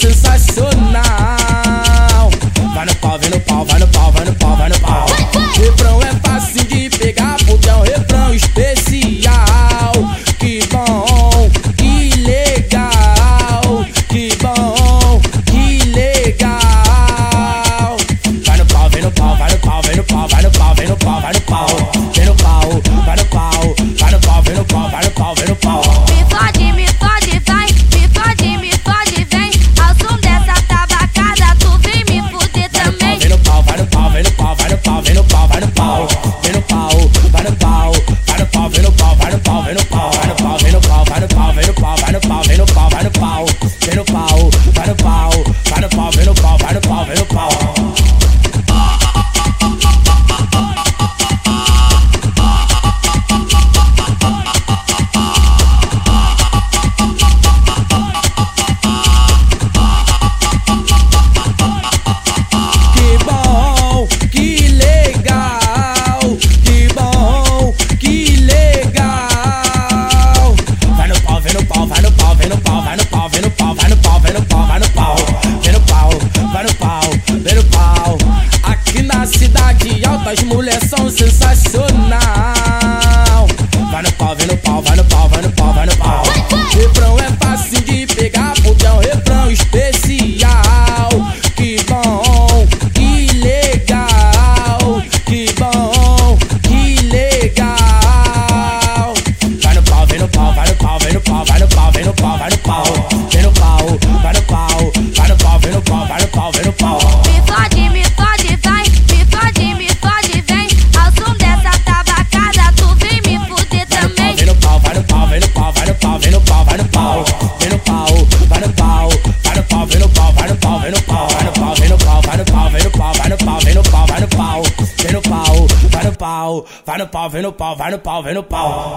sensacional. Vai no pau, vai no pau, vai no pau. pau, vai no pau, vem no pau, vai no pau, vem no pau, vai no pau, vem no pau, vai no pau, vem no pau. Aqui na cidade alta as mulheres são pau, vai no pau, vem no pau, vai no pau, vem no pau.